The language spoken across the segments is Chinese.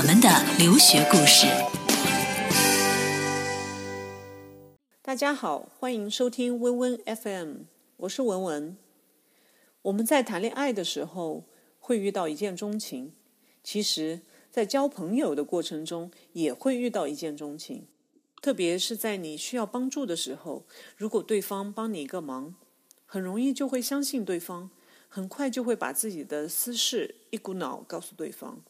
我们的留学故事。大家好，欢迎收听温温 FM，我是文文。我们在谈恋爱的时候会遇到一见钟情，其实，在交朋友的过程中也会遇到一见钟情。特别是在你需要帮助的时候，如果对方帮你一个忙，很容易就会相信对方，很快就会把自己的私事一股脑告诉对方，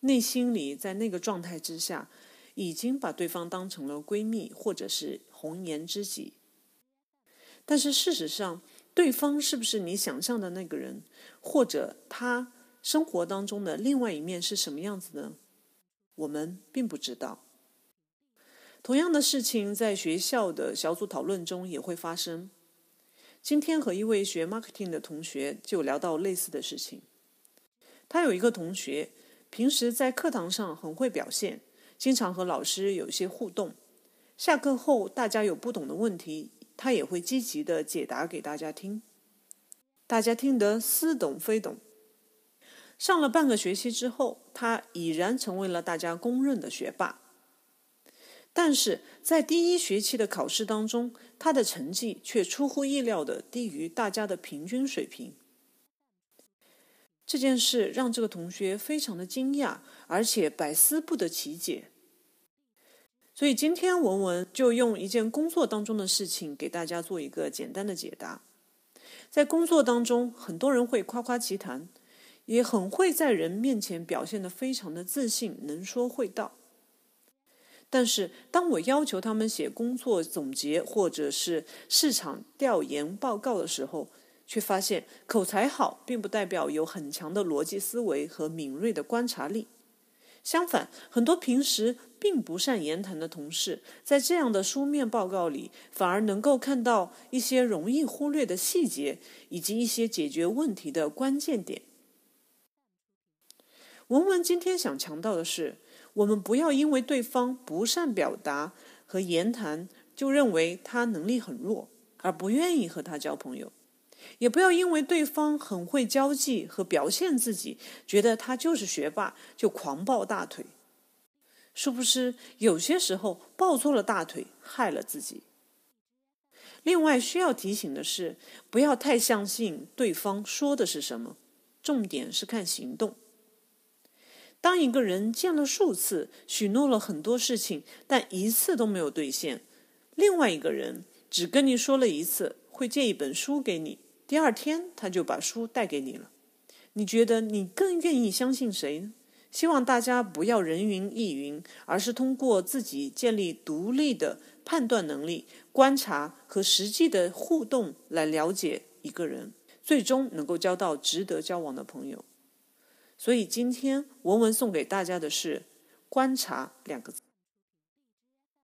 内心里在那个状态之下，已经把对方当成了闺蜜或者是红颜知己。但是事实上，对方是不是你想象的那个人，或者他生活当中的另外一面是什么样子呢？我们并不知道。同样的事情在学校的小组讨论中也会发生。今天和一位学 marketing 的同学就聊到类似的事情。他有一个同学，平时在课堂上很会表现，经常和老师有一些互动。下课后大家有不懂的问题，他也会积极的解答给大家听。大家听得似懂非懂。上了半个学期之后，他已然成为了大家公认的学霸。但是在第一学期的考试当中，他的成绩却出乎意料的低于大家的平均水平。这件事让这个同学非常的惊讶，而且百思不得其解。所以今天文文就用一件工作当中的事情给大家做一个简单的解答。在工作当中，很多人会夸夸其谈，也很会在人面前表现的非常的自信，能说会道。但是，当我要求他们写工作总结或者是市场调研报告的时候，却发现口才好并不代表有很强的逻辑思维和敏锐的观察力。相反，很多平时并不善言谈的同事，在这样的书面报告里，反而能够看到一些容易忽略的细节，以及一些解决问题的关键点。文文今天想强调的是。我们不要因为对方不善表达和言谈，就认为他能力很弱，而不愿意和他交朋友；也不要因为对方很会交际和表现自己，觉得他就是学霸，就狂抱大腿。殊不知，有些时候抱错了大腿，害了自己。另外需要提醒的是，不要太相信对方说的是什么，重点是看行动。当一个人见了数次，许诺了很多事情，但一次都没有兑现；另外一个人只跟你说了一次会借一本书给你，第二天他就把书带给你了。你觉得你更愿意相信谁呢？希望大家不要人云亦云，而是通过自己建立独立的判断能力、观察和实际的互动来了解一个人，最终能够交到值得交往的朋友。所以今天文文送给大家的是“观察”两个字。